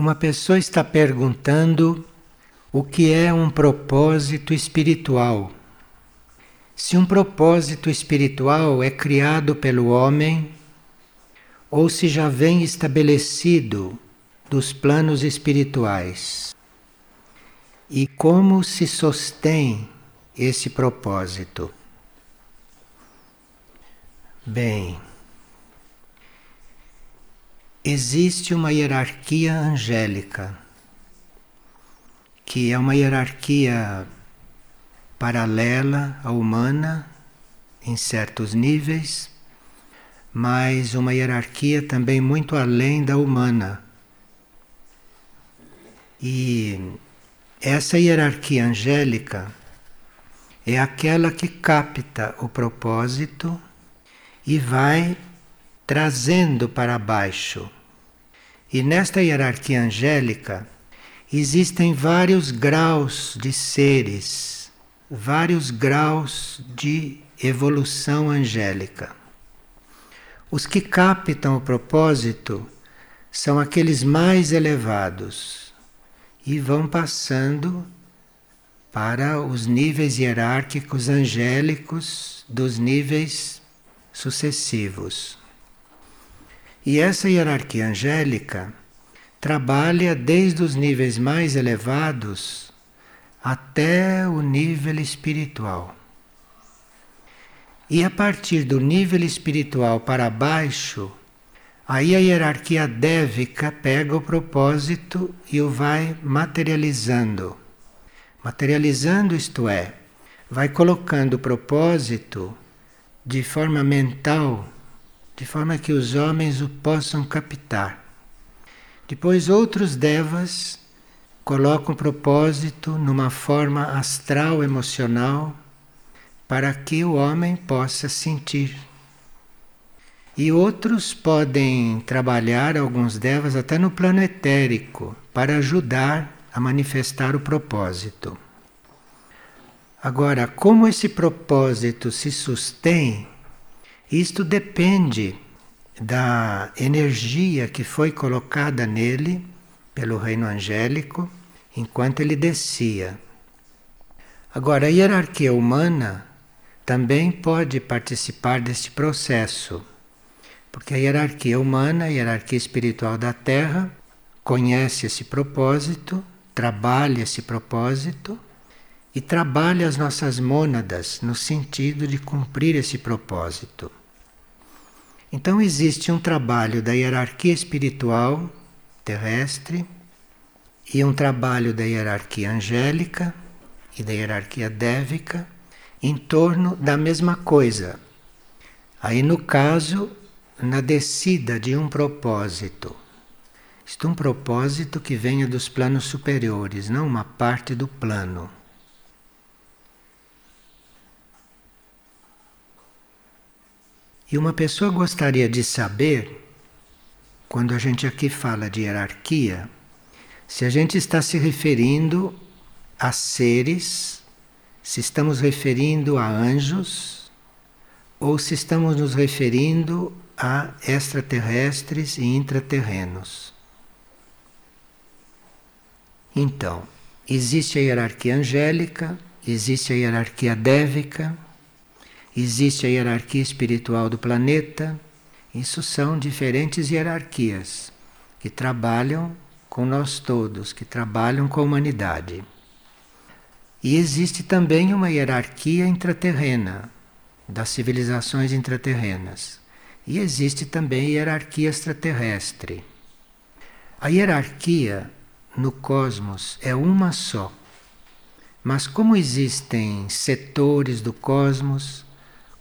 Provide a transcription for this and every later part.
Uma pessoa está perguntando o que é um propósito espiritual. Se um propósito espiritual é criado pelo homem ou se já vem estabelecido dos planos espirituais. E como se sostém esse propósito? Bem, existe uma hierarquia angélica, que é uma hierarquia paralela à humana em certos níveis, mas uma hierarquia também muito além da humana. E essa hierarquia angélica é aquela que capta o propósito e vai trazendo para baixo. E nesta hierarquia angélica existem vários graus de seres, vários graus de evolução angélica. Os que captam o propósito são aqueles mais elevados e vão passando para os níveis hierárquicos angélicos dos níveis sucessivos. E essa hierarquia angélica trabalha desde os níveis mais elevados até o nível espiritual. E a partir do nível espiritual para baixo, aí a hierarquia dévica pega o propósito e o vai materializando. Materializando, isto é, vai colocando o propósito de forma mental de forma que os homens o possam captar. Depois, outros devas colocam propósito numa forma astral emocional para que o homem possa sentir. E outros podem trabalhar, alguns devas, até no plano etérico, para ajudar a manifestar o propósito. Agora, como esse propósito se sustém isto depende da energia que foi colocada nele pelo reino angélico enquanto ele descia. Agora, a hierarquia humana também pode participar deste processo, porque a hierarquia humana, a hierarquia espiritual da Terra, conhece esse propósito, trabalha esse propósito e trabalha as nossas mônadas no sentido de cumprir esse propósito. Então existe um trabalho da hierarquia espiritual terrestre e um trabalho da hierarquia angélica e da hierarquia dévica em torno da mesma coisa. Aí no caso, na descida de um propósito. Isto é um propósito que venha dos planos superiores, não uma parte do plano. E uma pessoa gostaria de saber, quando a gente aqui fala de hierarquia, se a gente está se referindo a seres, se estamos referindo a anjos, ou se estamos nos referindo a extraterrestres e intraterrenos. Então, existe a hierarquia angélica, existe a hierarquia dévica, existe a hierarquia espiritual do planeta. Isso são diferentes hierarquias que trabalham com nós todos, que trabalham com a humanidade. E existe também uma hierarquia intraterrena, das civilizações intraterrenas. E existe também hierarquia extraterrestre. A hierarquia no cosmos é uma só. Mas como existem setores do cosmos,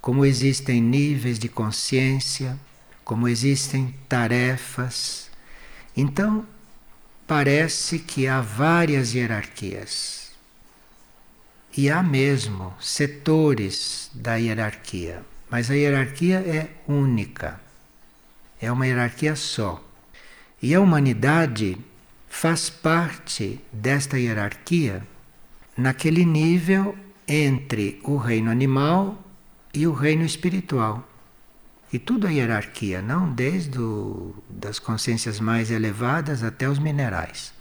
como existem níveis de consciência, como existem tarefas. Então, parece que há várias hierarquias. E há mesmo setores da hierarquia, mas a hierarquia é única. É uma hierarquia só. E a humanidade faz parte desta hierarquia naquele nível entre o reino animal e o reino espiritual. E tudo é hierarquia, não desde o, das consciências mais elevadas até os minerais.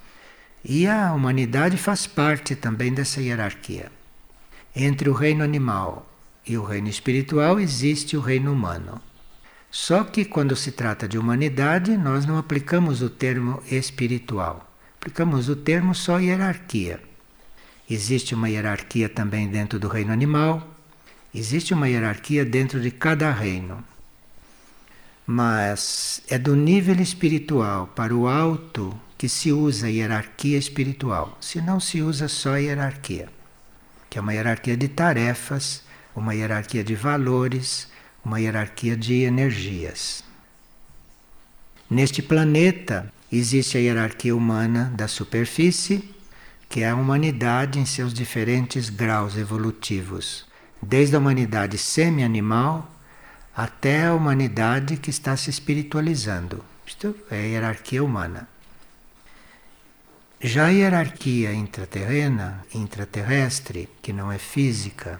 E a humanidade faz parte também dessa hierarquia. Entre o reino animal e o reino espiritual existe o reino humano. Só que quando se trata de humanidade, nós não aplicamos o termo espiritual. Aplicamos o termo só hierarquia. Existe uma hierarquia também dentro do reino animal, existe uma hierarquia dentro de cada reino mas é do nível espiritual para o alto que se usa a hierarquia espiritual, se não se usa só a hierarquia, que é uma hierarquia de tarefas, uma hierarquia de valores, uma hierarquia de energias. Neste planeta existe a hierarquia humana da superfície, que é a humanidade em seus diferentes graus evolutivos, desde a humanidade semi-animal até a humanidade que está se espiritualizando. Isto é a hierarquia humana. Já a hierarquia intraterrena, intraterrestre, que não é física,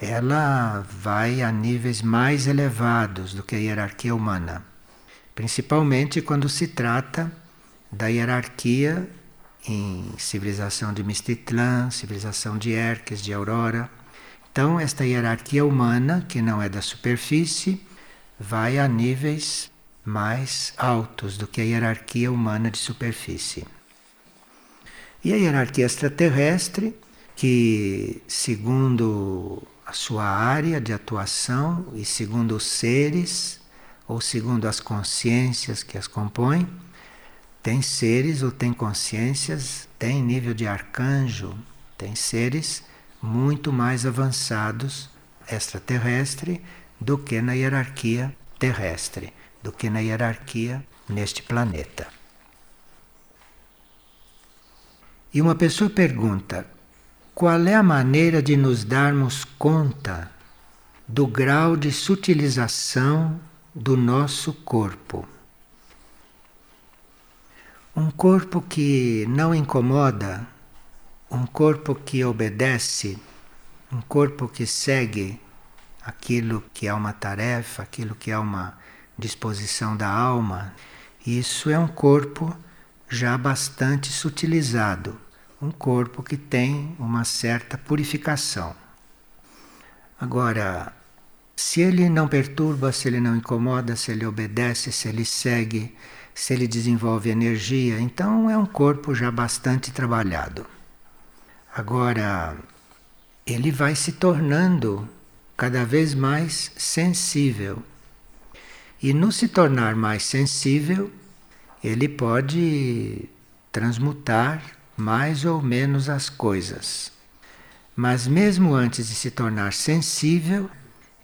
ela vai a níveis mais elevados do que a hierarquia humana, principalmente quando se trata da hierarquia em civilização de Mistitlan, civilização de Erques, de Aurora então, esta hierarquia humana, que não é da superfície, vai a níveis mais altos do que a hierarquia humana de superfície. E a hierarquia extraterrestre, que segundo a sua área de atuação e segundo os seres, ou segundo as consciências que as compõem, tem seres ou tem consciências, tem nível de arcanjo, tem seres muito mais avançados extraterrestre do que na hierarquia terrestre, do que na hierarquia neste planeta. E uma pessoa pergunta: qual é a maneira de nos darmos conta do grau de sutilização do nosso corpo? Um corpo que não incomoda um corpo que obedece, um corpo que segue aquilo que é uma tarefa, aquilo que é uma disposição da alma, isso é um corpo já bastante sutilizado, um corpo que tem uma certa purificação. Agora, se ele não perturba, se ele não incomoda, se ele obedece, se ele segue, se ele desenvolve energia, então é um corpo já bastante trabalhado. Agora, ele vai se tornando cada vez mais sensível. E no se tornar mais sensível, ele pode transmutar mais ou menos as coisas. Mas mesmo antes de se tornar sensível,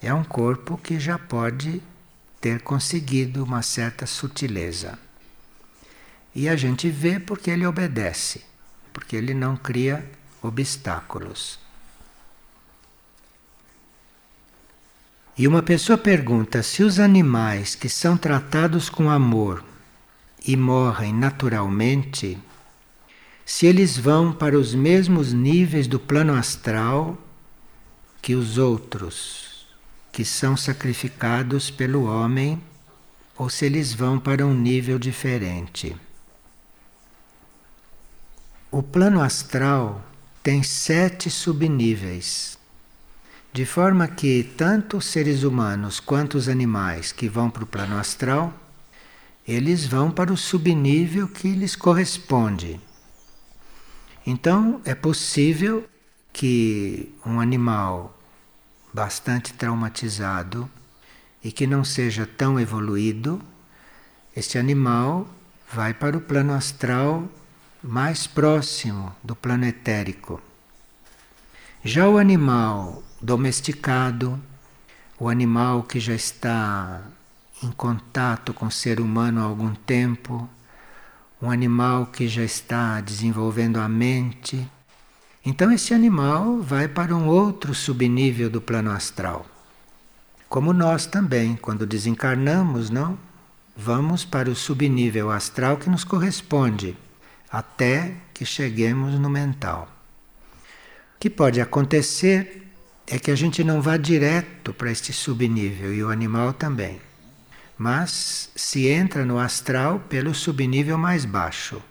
é um corpo que já pode ter conseguido uma certa sutileza. E a gente vê porque ele obedece, porque ele não cria obstáculos. E uma pessoa pergunta se os animais que são tratados com amor e morrem naturalmente, se eles vão para os mesmos níveis do plano astral que os outros que são sacrificados pelo homem, ou se eles vão para um nível diferente. O plano astral tem sete subníveis. De forma que tanto os seres humanos quanto os animais que vão para o plano astral, eles vão para o subnível que lhes corresponde. Então é possível que um animal bastante traumatizado e que não seja tão evoluído, este animal vai para o plano astral mais próximo do plano etérico. Já o animal domesticado, o animal que já está em contato com o ser humano há algum tempo, um animal que já está desenvolvendo a mente. Então esse animal vai para um outro subnível do plano astral. Como nós também, quando desencarnamos, não? Vamos para o subnível astral que nos corresponde até que cheguemos no mental. O que pode acontecer é que a gente não vá direto para este subnível e o animal também. Mas se entra no astral pelo subnível mais baixo.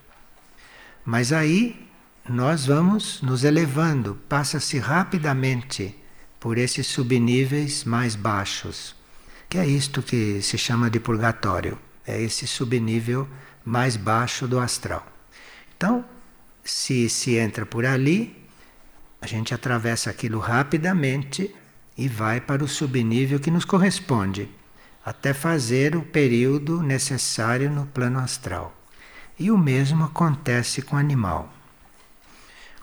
Mas aí nós vamos nos elevando, passa-se rapidamente por esses subníveis mais baixos, que é isto que se chama de purgatório, é esse subnível mais baixo do astral. Então, se se entra por ali, a gente atravessa aquilo rapidamente e vai para o subnível que nos corresponde, até fazer o período necessário no plano astral. E o mesmo acontece com o animal.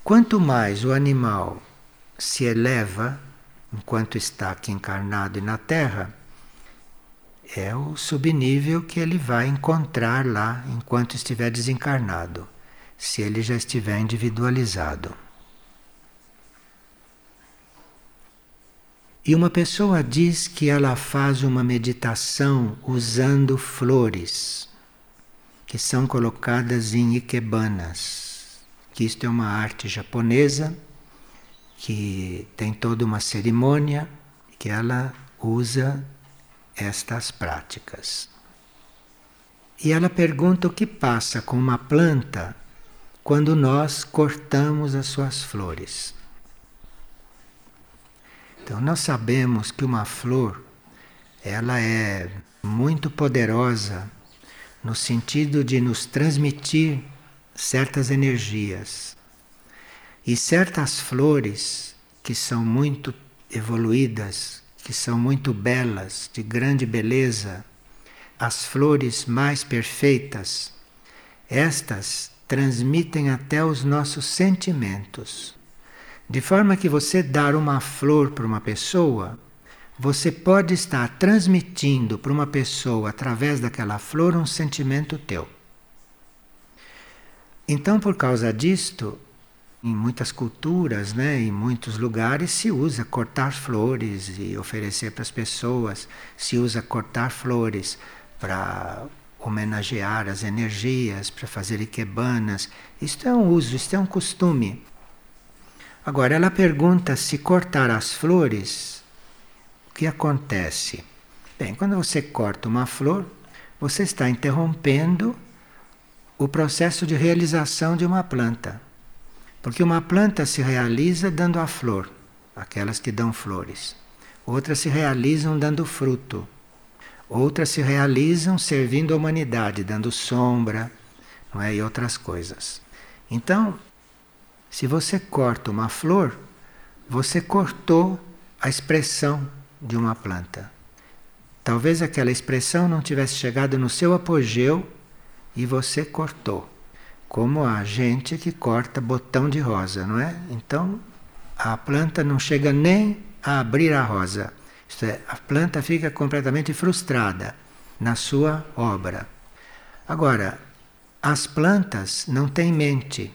Quanto mais o animal se eleva enquanto está aqui encarnado e na Terra, é o subnível que ele vai encontrar lá enquanto estiver desencarnado se ele já estiver individualizado. E uma pessoa diz que ela faz uma meditação usando flores que são colocadas em ikebanas, que isto é uma arte japonesa que tem toda uma cerimônia que ela usa estas práticas. E ela pergunta o que passa com uma planta quando nós cortamos as suas flores. Então nós sabemos que uma flor ela é muito poderosa no sentido de nos transmitir certas energias. E certas flores que são muito evoluídas, que são muito belas, de grande beleza, as flores mais perfeitas, estas transmitem até os nossos sentimentos. De forma que você dar uma flor para uma pessoa, você pode estar transmitindo para uma pessoa através daquela flor um sentimento teu. Então, por causa disto, em muitas culturas, né, em muitos lugares se usa cortar flores e oferecer para as pessoas, se usa cortar flores para homenagear as energias, para fazer ikebanas. Isto é um uso, isto é um costume. Agora, ela pergunta se cortar as flores, o que acontece? Bem, quando você corta uma flor, você está interrompendo o processo de realização de uma planta. Porque uma planta se realiza dando a flor, aquelas que dão flores. Outras se realizam dando fruto. Outras se realizam servindo a humanidade, dando sombra não é? e outras coisas. Então, se você corta uma flor, você cortou a expressão de uma planta. Talvez aquela expressão não tivesse chegado no seu apogeu e você cortou. Como a gente que corta botão de rosa, não é? Então, a planta não chega nem a abrir a rosa. Isto é, a planta fica completamente frustrada na sua obra. Agora, as plantas não têm mente,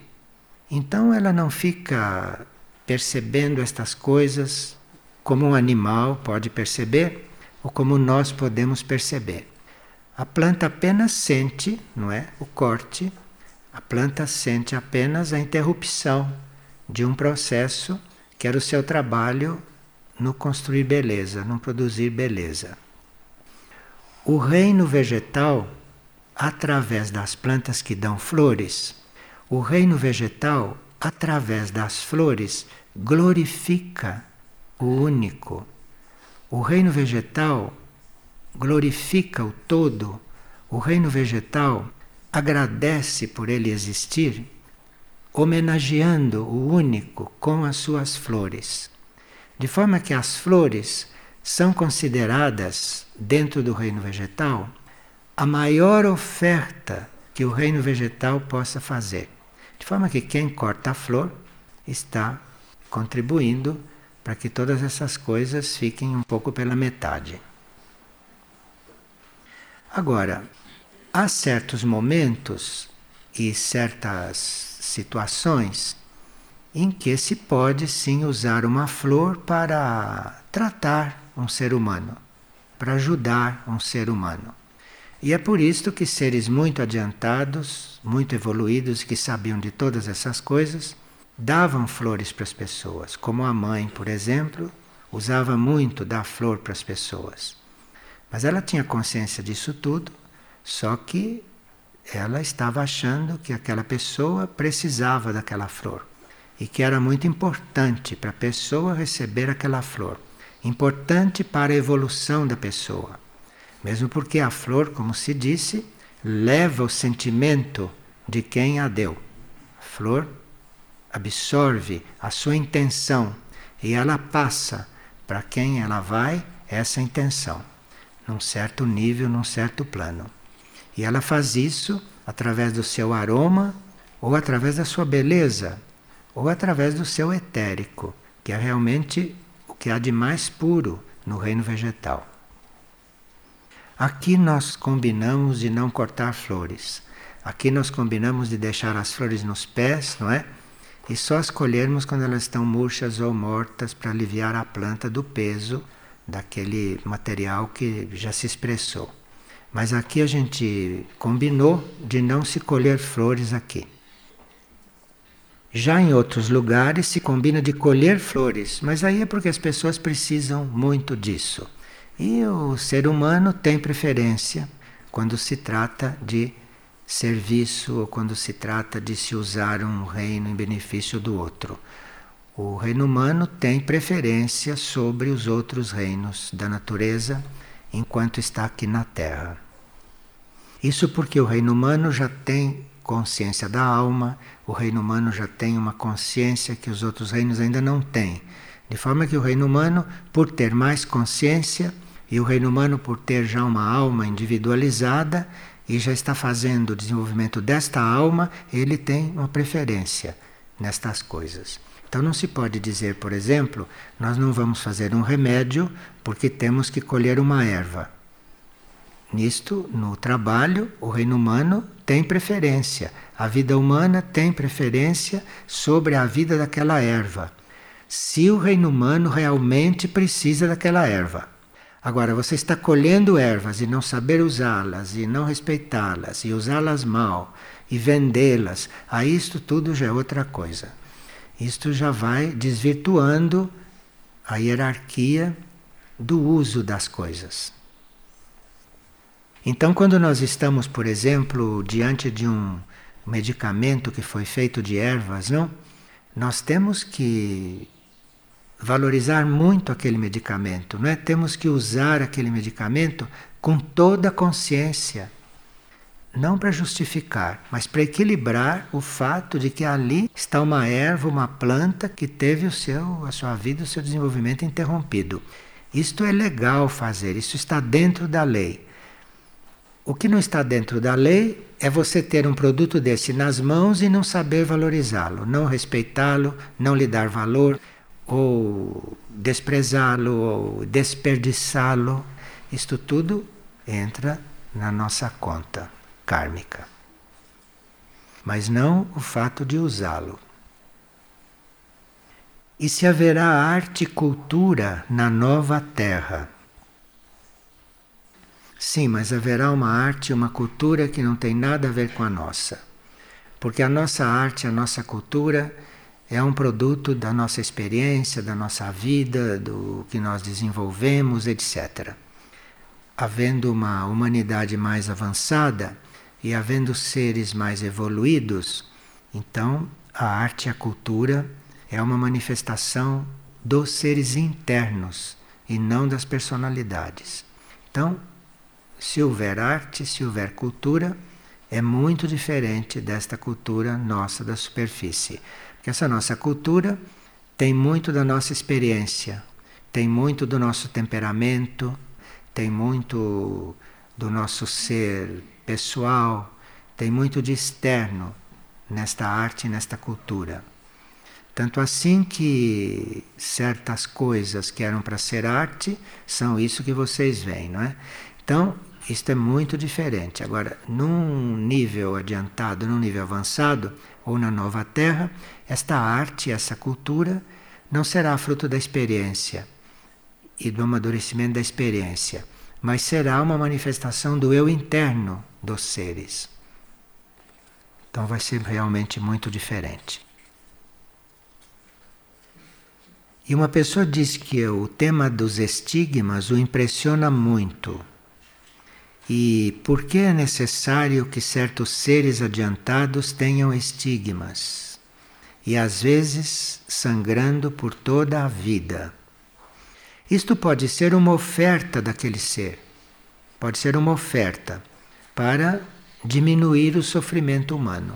então ela não fica percebendo estas coisas como um animal pode perceber ou como nós podemos perceber. A planta apenas sente, não é, o corte. A planta sente apenas a interrupção de um processo que era o seu trabalho no construir beleza, no produzir beleza. O reino vegetal, através das plantas que dão flores, o reino vegetal, através das flores, glorifica o único. O reino vegetal glorifica o todo. O reino vegetal agradece por ele existir, homenageando o único com as suas flores. De forma que as flores são consideradas, dentro do reino vegetal, a maior oferta que o reino vegetal possa fazer. De forma que quem corta a flor está contribuindo para que todas essas coisas fiquem um pouco pela metade. Agora, há certos momentos e certas situações em que se pode sim usar uma flor para tratar um ser humano, para ajudar um ser humano. E é por isto que seres muito adiantados, muito evoluídos, que sabiam de todas essas coisas, davam flores para as pessoas, como a mãe, por exemplo, usava muito dar flor para as pessoas. Mas ela tinha consciência disso tudo, só que ela estava achando que aquela pessoa precisava daquela flor e que era muito importante para a pessoa receber aquela flor, importante para a evolução da pessoa. Mesmo porque a flor, como se disse, leva o sentimento de quem a deu. A flor absorve a sua intenção e ela passa para quem ela vai essa intenção, num certo nível, num certo plano. E ela faz isso através do seu aroma ou através da sua beleza, ou através do seu etérico, que é realmente o que há de mais puro no reino vegetal. Aqui nós combinamos de não cortar flores. Aqui nós combinamos de deixar as flores nos pés, não é? E só as colhermos quando elas estão murchas ou mortas para aliviar a planta do peso daquele material que já se expressou. Mas aqui a gente combinou de não se colher flores aqui. Já em outros lugares se combina de colher flores, mas aí é porque as pessoas precisam muito disso. E o ser humano tem preferência quando se trata de serviço ou quando se trata de se usar um reino em benefício do outro. O reino humano tem preferência sobre os outros reinos da natureza enquanto está aqui na Terra. Isso porque o reino humano já tem consciência da alma, o reino humano já tem uma consciência que os outros reinos ainda não têm. De forma que o reino humano, por ter mais consciência, e o reino humano, por ter já uma alma individualizada e já está fazendo o desenvolvimento desta alma, ele tem uma preferência nestas coisas. Então não se pode dizer, por exemplo, nós não vamos fazer um remédio porque temos que colher uma erva. Nisto, no trabalho, o reino humano tem preferência. A vida humana tem preferência sobre a vida daquela erva. Se o reino humano realmente precisa daquela erva. Agora, você está colhendo ervas e não saber usá-las, e não respeitá-las, e usá-las mal, e vendê-las, aí isto tudo já é outra coisa. Isto já vai desvirtuando a hierarquia do uso das coisas. Então, quando nós estamos, por exemplo, diante de um medicamento que foi feito de ervas, não? Nós temos que valorizar muito aquele medicamento, não é? Temos que usar aquele medicamento com toda a consciência, não para justificar, mas para equilibrar o fato de que ali está uma erva, uma planta que teve o seu, a sua vida, o seu desenvolvimento interrompido. Isto é legal fazer, isso está dentro da lei. O que não está dentro da lei é você ter um produto desse nas mãos e não saber valorizá-lo, não respeitá-lo, não lhe dar valor, ou desprezá-lo, ou desperdiçá-lo. Isto tudo entra na nossa conta kármica. Mas não o fato de usá-lo. E se haverá arte e cultura na nova terra? Sim, mas haverá uma arte uma cultura que não tem nada a ver com a nossa. Porque a nossa arte, a nossa cultura é um produto da nossa experiência, da nossa vida, do que nós desenvolvemos, etc. Havendo uma humanidade mais avançada e havendo seres mais evoluídos, então a arte e a cultura é uma manifestação dos seres internos e não das personalidades. Então, se houver arte, se houver cultura, é muito diferente desta cultura nossa da superfície. Porque essa nossa cultura tem muito da nossa experiência, tem muito do nosso temperamento, tem muito do nosso ser pessoal, tem muito de externo nesta arte, nesta cultura. Tanto assim que certas coisas que eram para ser arte são isso que vocês veem, não é? Então, isto é muito diferente. Agora, num nível adiantado, num nível avançado, ou na nova Terra, esta arte, essa cultura, não será fruto da experiência e do amadurecimento da experiência, mas será uma manifestação do eu interno dos seres. Então vai ser realmente muito diferente. E uma pessoa diz que o tema dos estigmas o impressiona muito. E por que é necessário que certos seres adiantados tenham estigmas? E às vezes sangrando por toda a vida. Isto pode ser uma oferta daquele ser, pode ser uma oferta para diminuir o sofrimento humano.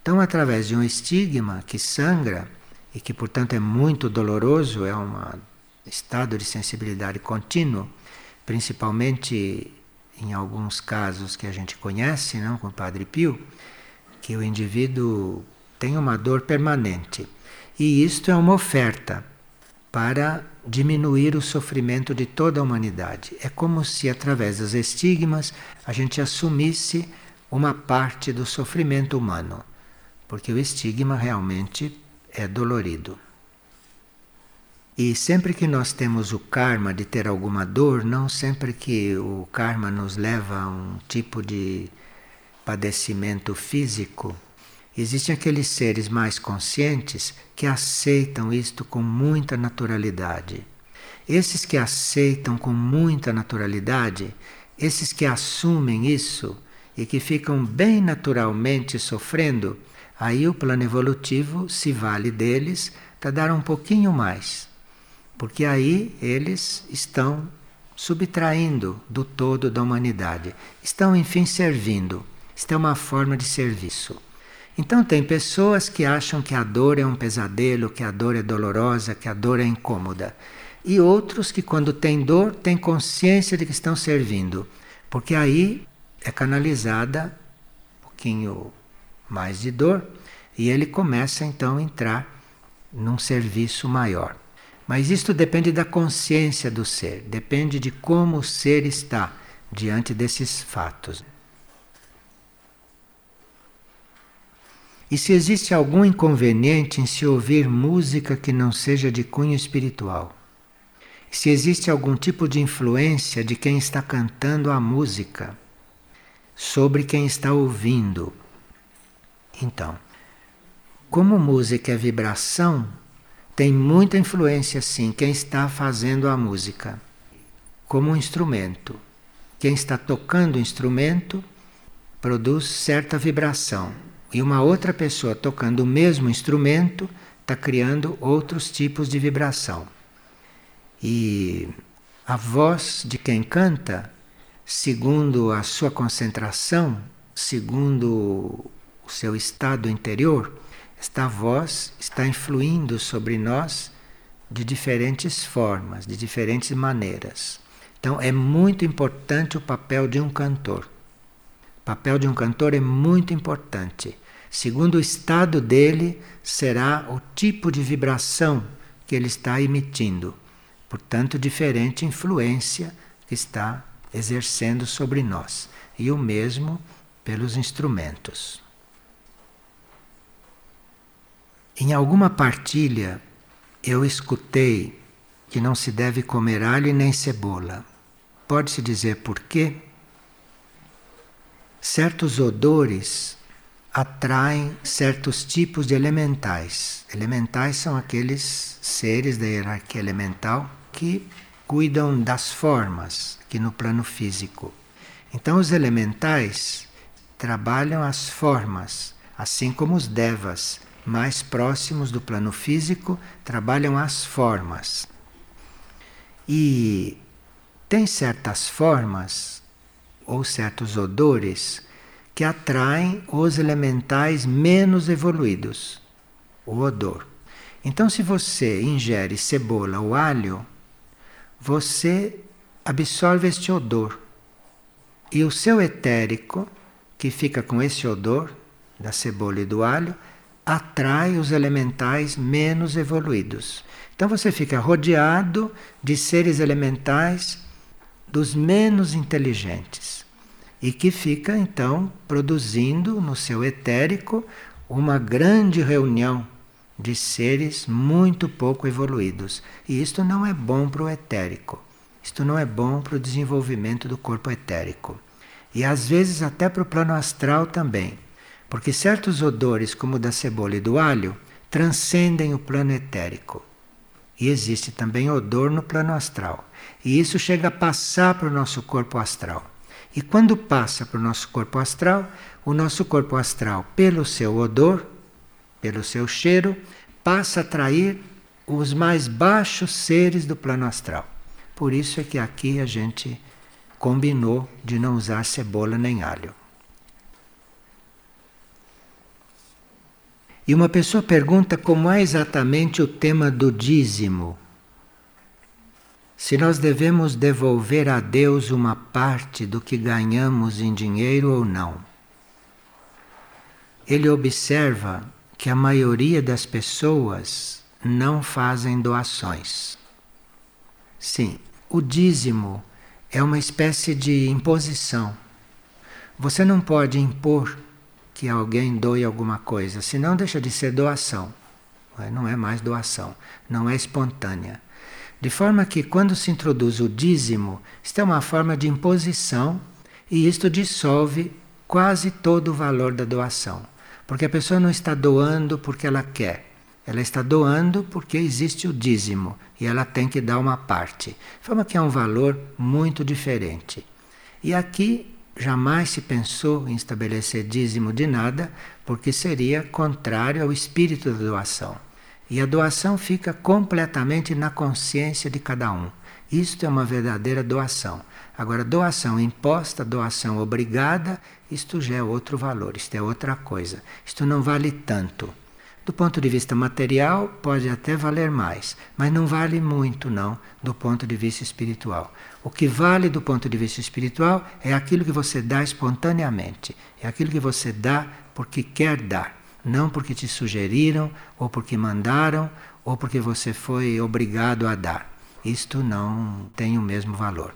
Então, através de um estigma que sangra e que, portanto, é muito doloroso, é um estado de sensibilidade contínuo, principalmente em alguns casos que a gente conhece, não, com o Padre Pio, que o indivíduo tem uma dor permanente. E isto é uma oferta para diminuir o sofrimento de toda a humanidade. É como se, através dos estigmas, a gente assumisse uma parte do sofrimento humano, porque o estigma realmente é dolorido. E sempre que nós temos o karma de ter alguma dor, não sempre que o karma nos leva a um tipo de padecimento físico, Existem aqueles seres mais conscientes que aceitam isto com muita naturalidade. Esses que aceitam com muita naturalidade, esses que assumem isso e que ficam bem naturalmente sofrendo, aí o plano evolutivo se vale deles para dar um pouquinho mais. Porque aí eles estão subtraindo do todo da humanidade. Estão, enfim, servindo. Isto é uma forma de serviço. Então, tem pessoas que acham que a dor é um pesadelo, que a dor é dolorosa, que a dor é incômoda. E outros que, quando têm dor, têm consciência de que estão servindo. Porque aí é canalizada um pouquinho mais de dor e ele começa então a entrar num serviço maior. Mas isto depende da consciência do ser, depende de como o ser está diante desses fatos. E se existe algum inconveniente em se ouvir música que não seja de cunho espiritual? Se existe algum tipo de influência de quem está cantando a música sobre quem está ouvindo? Então, como música é vibração, tem muita influência sim quem está fazendo a música, como um instrumento. Quem está tocando o instrumento produz certa vibração e uma outra pessoa tocando o mesmo instrumento está criando outros tipos de vibração. E a voz de quem canta, segundo a sua concentração, segundo o seu estado interior, esta voz está influindo sobre nós de diferentes formas, de diferentes maneiras. Então é muito importante o papel de um cantor. O papel de um cantor é muito importante. Segundo o estado dele, será o tipo de vibração que ele está emitindo. Portanto, diferente influência que está exercendo sobre nós. E o mesmo pelos instrumentos. Em alguma partilha eu escutei que não se deve comer alho nem cebola. Pode-se dizer por quê? Certos odores atraem certos tipos de elementais. Elementais são aqueles seres da hierarquia elemental que cuidam das formas aqui no plano físico. Então, os elementais trabalham as formas, assim como os devas, mais próximos do plano físico, trabalham as formas. E tem certas formas ou certos odores que atraem os elementais menos evoluídos, o odor. Então, se você ingere cebola ou alho, você absorve este odor. E o seu etérico, que fica com esse odor da cebola e do alho, atrai os elementais menos evoluídos. Então você fica rodeado de seres elementais dos menos inteligentes e que fica então produzindo no seu etérico uma grande reunião de seres muito pouco evoluídos. E isto não é bom para o etérico. Isto não é bom para o desenvolvimento do corpo etérico. E às vezes até para o plano astral também. Porque certos odores, como o da cebola e do alho, transcendem o plano etérico. E existe também odor no plano astral. E isso chega a passar para o nosso corpo astral. E quando passa para o nosso corpo astral, o nosso corpo astral, pelo seu odor, pelo seu cheiro, passa a atrair os mais baixos seres do plano astral. Por isso é que aqui a gente combinou de não usar cebola nem alho. E uma pessoa pergunta como é exatamente o tema do dízimo. Se nós devemos devolver a Deus uma parte do que ganhamos em dinheiro ou não. Ele observa que a maioria das pessoas não fazem doações. Sim, o dízimo é uma espécie de imposição. Você não pode impor que alguém doe alguma coisa, senão deixa de ser doação. Não é mais doação, não é espontânea. De forma que quando se introduz o dízimo, isto é uma forma de imposição e isto dissolve quase todo o valor da doação. Porque a pessoa não está doando porque ela quer, ela está doando porque existe o dízimo e ela tem que dar uma parte. De forma que é um valor muito diferente. E aqui jamais se pensou em estabelecer dízimo de nada, porque seria contrário ao espírito da doação. E a doação fica completamente na consciência de cada um. Isto é uma verdadeira doação. Agora, doação imposta, doação obrigada, isto já é outro valor, isto é outra coisa. Isto não vale tanto. Do ponto de vista material, pode até valer mais, mas não vale muito, não, do ponto de vista espiritual. O que vale do ponto de vista espiritual é aquilo que você dá espontaneamente, é aquilo que você dá porque quer dar, não porque te sugeriram, ou porque mandaram, ou porque você foi obrigado a dar. Isto não tem o mesmo valor.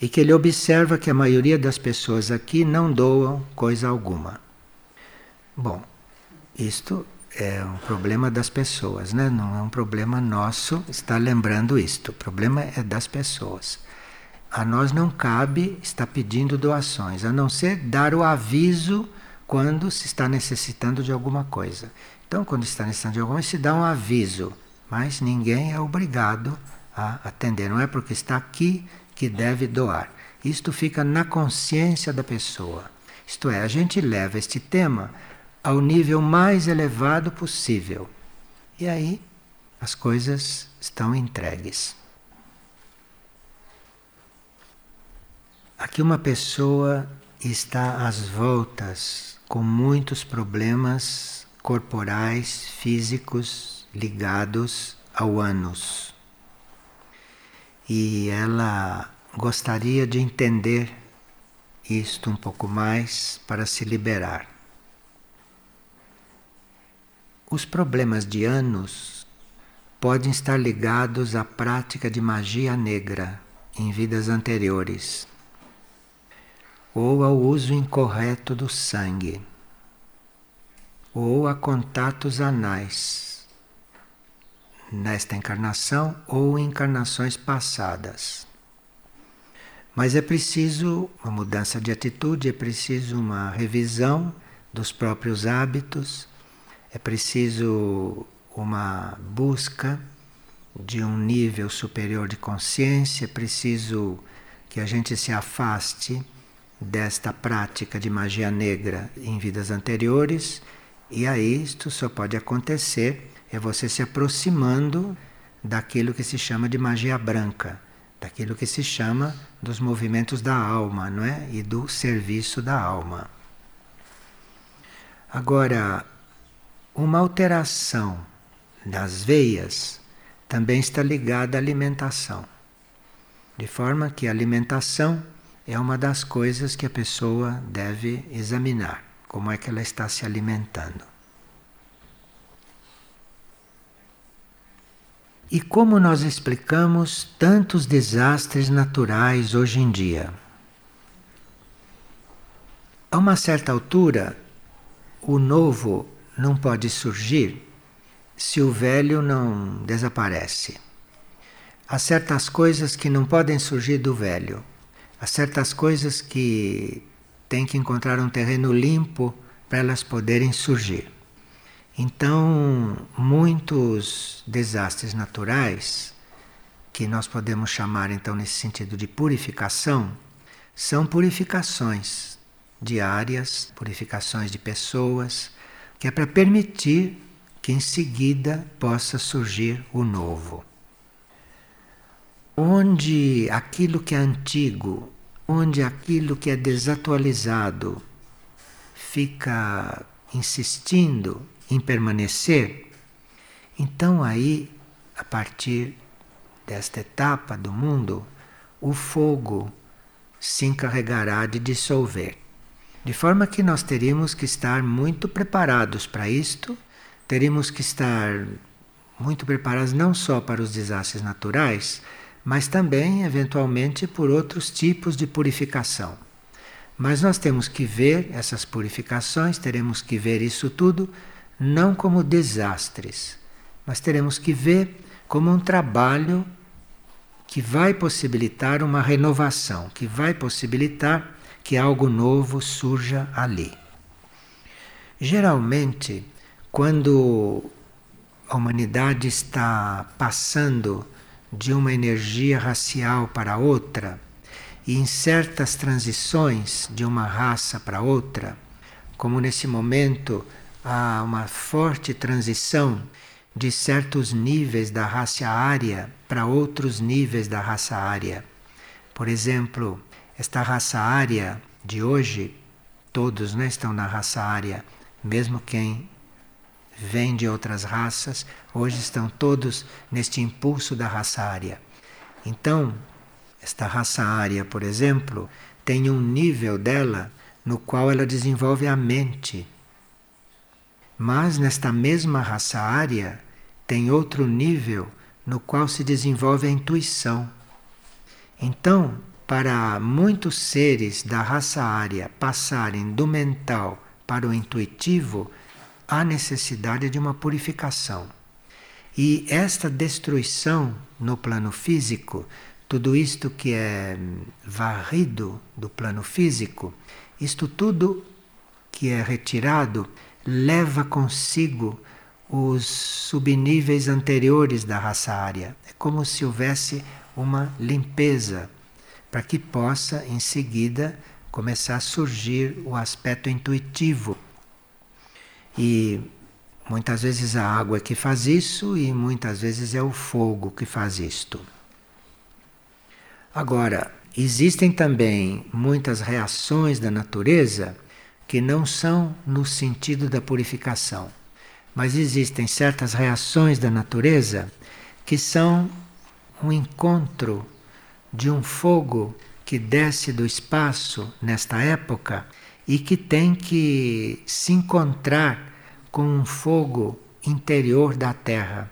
E que ele observa que a maioria das pessoas aqui não doam coisa alguma. Bom, isto é um problema das pessoas, né? não é um problema nosso estar lembrando isto. O problema é das pessoas. A nós não cabe estar pedindo doações, a não ser dar o aviso quando se está necessitando de alguma coisa. Então, quando está necessitando de alguma coisa, se dá um aviso, mas ninguém é obrigado a atender. Não é porque está aqui que deve doar. Isto fica na consciência da pessoa. Isto é, a gente leva este tema ao nível mais elevado possível. E aí as coisas estão entregues. Aqui uma pessoa está às voltas com muitos problemas corporais, físicos ligados ao ânus. E ela gostaria de entender isto um pouco mais para se liberar. Os problemas de anos podem estar ligados à prática de magia negra em vidas anteriores ou ao uso incorreto do sangue ou a contatos anais nesta encarnação ou encarnações passadas. Mas é preciso uma mudança de atitude, é preciso uma revisão dos próprios hábitos é preciso uma busca de um nível superior de consciência, é preciso que a gente se afaste desta prática de magia negra em vidas anteriores, e aí isto só pode acontecer é você se aproximando daquilo que se chama de magia branca, daquilo que se chama dos movimentos da alma, não é? E do serviço da alma. Agora, uma alteração das veias também está ligada à alimentação. De forma que a alimentação é uma das coisas que a pessoa deve examinar, como é que ela está se alimentando. E como nós explicamos tantos desastres naturais hoje em dia? A uma certa altura, o novo não pode surgir se o velho não desaparece. Há certas coisas que não podem surgir do velho. Há certas coisas que têm que encontrar um terreno limpo para elas poderem surgir. Então, muitos desastres naturais, que nós podemos chamar então nesse sentido de purificação, são purificações diárias, purificações de pessoas, que é para permitir que em seguida possa surgir o novo. Onde aquilo que é antigo, onde aquilo que é desatualizado fica insistindo em permanecer, então aí, a partir desta etapa do mundo, o fogo se encarregará de dissolver. De forma que nós teríamos que estar muito preparados para isto, teríamos que estar muito preparados não só para os desastres naturais, mas também, eventualmente, por outros tipos de purificação. Mas nós temos que ver essas purificações, teremos que ver isso tudo não como desastres, mas teremos que ver como um trabalho que vai possibilitar uma renovação, que vai possibilitar que algo novo surja ali. Geralmente, quando a humanidade está passando de uma energia racial para outra, e em certas transições de uma raça para outra, como nesse momento há uma forte transição de certos níveis da raça área para outros níveis da raça área. Por exemplo, esta raça área de hoje, todos né, estão na raça área, mesmo quem vem de outras raças, hoje estão todos neste impulso da raça área. Então, esta raça área, por exemplo, tem um nível dela no qual ela desenvolve a mente mas nesta mesma raça área tem outro nível no qual se desenvolve a intuição. Então, para muitos seres da raça área passarem do mental para o intuitivo, há necessidade de uma purificação. E esta destruição no plano físico, tudo isto que é varrido do plano físico, isto tudo que é retirado leva consigo os subníveis anteriores da raça área. É como se houvesse uma limpeza para que possa em seguida começar a surgir o aspecto intuitivo. E muitas vezes a água é que faz isso e muitas vezes é o fogo que faz isto. Agora, existem também muitas reações da natureza que não são no sentido da purificação, mas existem certas reações da natureza que são um encontro de um fogo que desce do espaço nesta época e que tem que se encontrar com um fogo interior da Terra.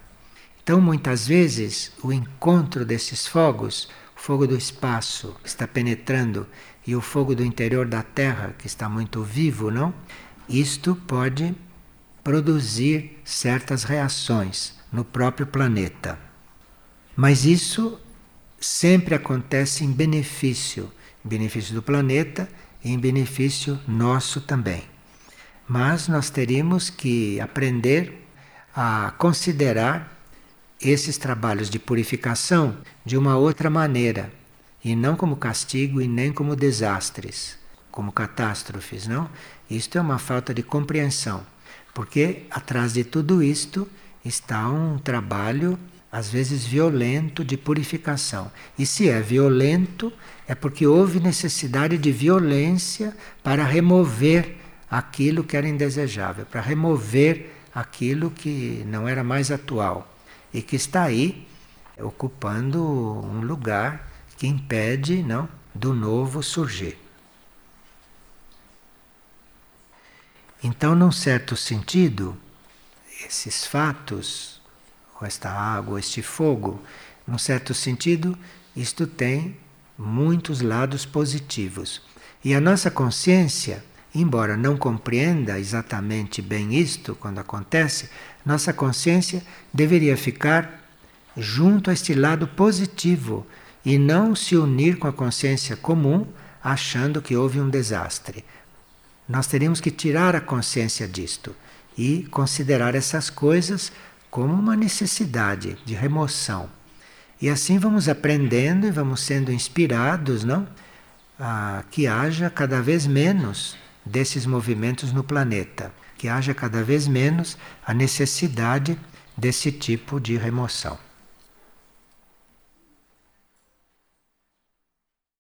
Então, muitas vezes, o encontro desses fogos, o fogo do espaço está penetrando e o fogo do interior da Terra, que está muito vivo, não? Isto pode produzir certas reações no próprio planeta. Mas isso sempre acontece em benefício, em benefício do planeta e em benefício nosso também. Mas nós teríamos que aprender a considerar esses trabalhos de purificação de uma outra maneira e não como castigo e nem como desastres, como catástrofes, não? Isto é uma falta de compreensão, porque atrás de tudo isto está um trabalho às vezes violento de purificação. E se é violento, é porque houve necessidade de violência para remover aquilo que era indesejável, para remover aquilo que não era mais atual e que está aí ocupando um lugar que impede não, do novo surgir. Então, num certo sentido, esses fatos, ou esta água, este fogo, num certo sentido, isto tem muitos lados positivos. E a nossa consciência, embora não compreenda exatamente bem isto quando acontece, nossa consciência deveria ficar junto a este lado positivo e não se unir com a consciência comum achando que houve um desastre. Nós teríamos que tirar a consciência disto e considerar essas coisas como uma necessidade de remoção. E assim vamos aprendendo e vamos sendo inspirados, não? A que haja cada vez menos desses movimentos no planeta, que haja cada vez menos a necessidade desse tipo de remoção.